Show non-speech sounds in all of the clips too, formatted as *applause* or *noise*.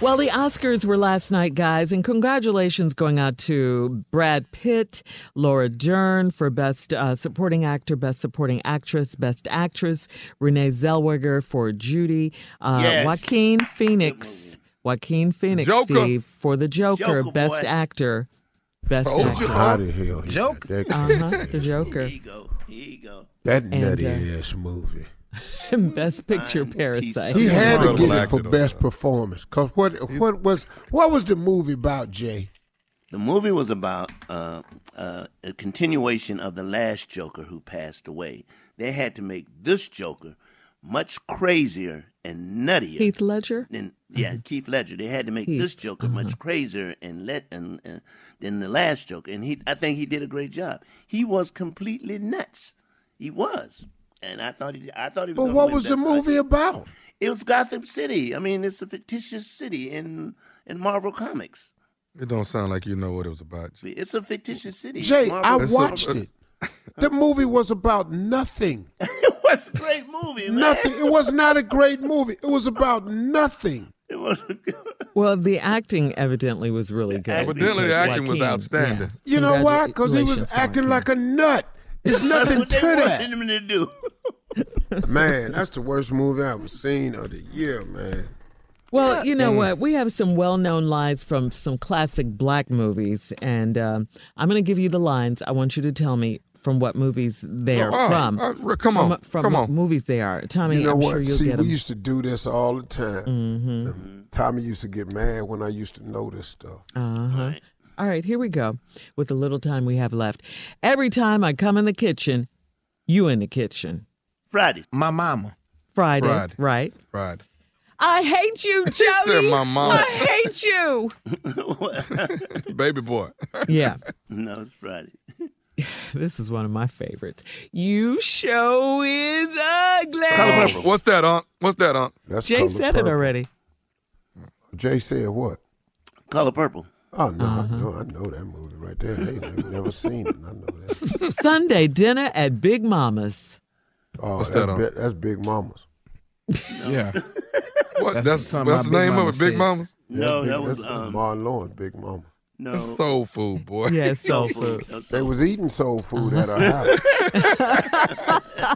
Well, the Oscars were last night, guys, and congratulations going out to Brad Pitt, Laura Dern for Best uh, Supporting Actor, Best Supporting Actress, Best Actress, Renee Zellweger for Judy, uh, Yes. Joaquin Phoenix, Joaquin Phoenix, Joker. Steve for the Joker, Joker, Best boy. Actor, Best Oh, Actor. Jo- How the hell he Joke. got that, Uh-huh, the Joker. Here you go. Here you go. that And, nutty uh, ass movie? *laughs* Best Picture, Parasite. He had to get it for best performance. Cause what what was what was the movie about, Jay? The movie was about uh, uh, a continuation of the last Joker who passed away. They had to make this Joker much crazier and nuttier. Heath Ledger. than yeah, Keith Ledger. They had to make Heath, this Joker much crazier and let and, and than the last Joker, and he I think he did a great job. He was completely nuts. He was, and I thought he I thought he was. But what was the movie Actor. about? It was Gotham City. I mean, it's a fictitious city in in Marvel Comics. It don't sound like you know what it was about. It's a fictitious city. Jay, Marvel- I That's a- watched it. The movie was about nothing. *laughs* it was a great movie, man. Nothing. It was not a great movie. It was about nothing. It was good. *laughs* Well, the acting evidently was really good. Evidently, the because acting was Joaquin- outstanding. You know why? Because he was acting Joaquin. like a nut. There's *laughs* nothing to that. him to do. Man, that's the worst movie I've ever seen of the year, man. Well, you know Mm. what? We have some well-known lines from some classic black movies, and um, I'm going to give you the lines. I want you to tell me from what movies they are Oh, from. uh, come on, from come what on. movies they are. Tommy, You know I'm what? sure you'll See, get we used to do this all the time. Mm-hmm. Tommy used to get mad when I used to know this stuff. Uh-huh. All right, here we go. With the little time we have left. Every time I come in the kitchen, you in the kitchen. Friday. My mama. Friday, Friday. right? Right. I hate you, *laughs* said Joey. my mama. I hate you. *laughs* Baby boy. yeah. *laughs* no, it's Friday. This is one of my favorites. You show is ugly. Color purple. What's that, Unc? What's that, Unc? That's Jay Color said it already. Jay said what? Color purple. Oh no, Uh-huh. I know, I know that movie right there. Hey, never, never seen it. I know that. Sunday dinner at Big Mama's. Oh, What's that's, that? Bi- that's Big Mama's. Yeah. *laughs* What? That's That's, something what's the big name mama of it? Big said. Mamas. No, Big- that was that's um, Martin Lawrence, Big Mama. no That's soul food, boy. Yeah, *laughs* soul food. That's They soul was eating soul food at our house. *laughs*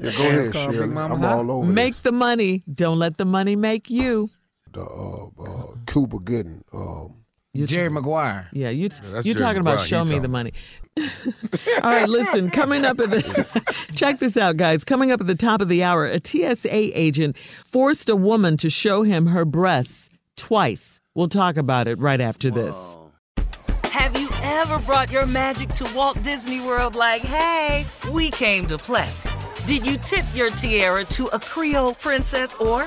yeah, go ahead, called Big Shirley. Mama's I'm house? all over Make this. the money. Don't let the money make you. the uh, uh, Cuba Gooding. Um, Jerry Maguire. Yeah, you that's you're Jerry talking about Maguire show me the money. *laughs* All right, listen, coming up at the *laughs* check this out, guys. Coming up at the top of the hour, a TSA agent forced a woman to show him her breasts twice. We'll talk about it right after this. Have you ever brought your magic to Walt Disney World like, hey, we came to play? Did you tip your tiara to a Creole princess or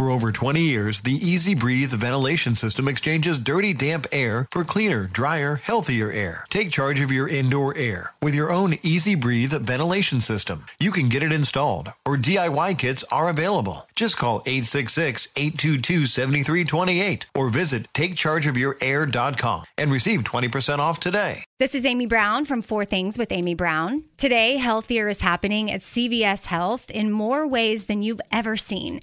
For over 20 years, the EZ Breathe ventilation system exchanges dirty, damp air for cleaner, drier, healthier air. Take charge of your indoor air with your own EZ Breathe ventilation system. You can get it installed, or DIY kits are available. Just call 866 822 7328 or visit takechargeofyourair.com and receive 20% off today. This is Amy Brown from Four Things with Amy Brown. Today, healthier is happening at CVS Health in more ways than you've ever seen.